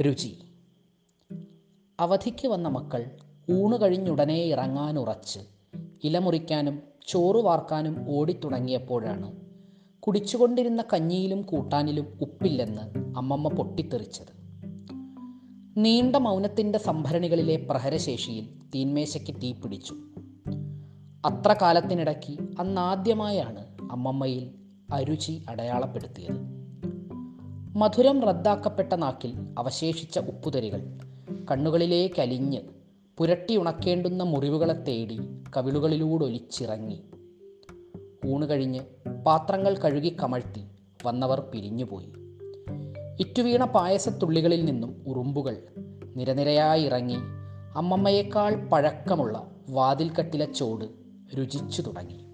രുചി. അവധിക്ക് വന്ന മക്കൾ ഊണ് കഴിഞ്ഞുടനെ ഇറങ്ങാനുറച്ച് ഇലമുറിക്കാനും ചോറ് വാർക്കാനും ഓടിത്തുടങ്ങിയപ്പോഴാണ് കുടിച്ചുകൊണ്ടിരുന്ന കഞ്ഞിയിലും കൂട്ടാനിലും ഉപ്പില്ലെന്ന് അമ്മമ്മ പൊട്ടിത്തെറിച്ചത്. നീണ്ട മൗനത്തിന്റെ സംഭരണികളിലെ പ്രഹരശേഷിയിൽ തീന്മേശയ്ക്ക് തീ പിടിച്ചു. അത്ര കാലത്തിനിടയ്ക്ക് അന്നാദ്യമായാണ് അമ്മമ്മയിൽ അരുചി അടയാളപ്പെടുത്തിയത്. മധുരം റദ്ദാക്കപ്പെട്ട നാക്കിൽ അവശേഷിച്ച ഉപ്പുതരികൾ. പുരട്ടി ഉണക്കേണ്ടുന്ന മുറിവുകളെ തേടി കവിളുകളിലൂടൊലിച്ചിറങ്ങി. ഊണ് കഴിഞ്ഞ് പാത്രങ്ങൾ കഴുകി കമഴ്ത്തി വന്നവർ പിരിഞ്ഞുപോയി. ഇറ്റുവീണ പായസത്തുള്ളികളിൽ നിന്നും ഉറുമ്പുകൾ നിരനിരയായി ഇറങ്ങി അമ്മമ്മയേക്കാൾ പഴക്കമുള്ള വാതിൽക്കട്ടിലെ ചോട് രുചിച്ചു തുടങ്ങി.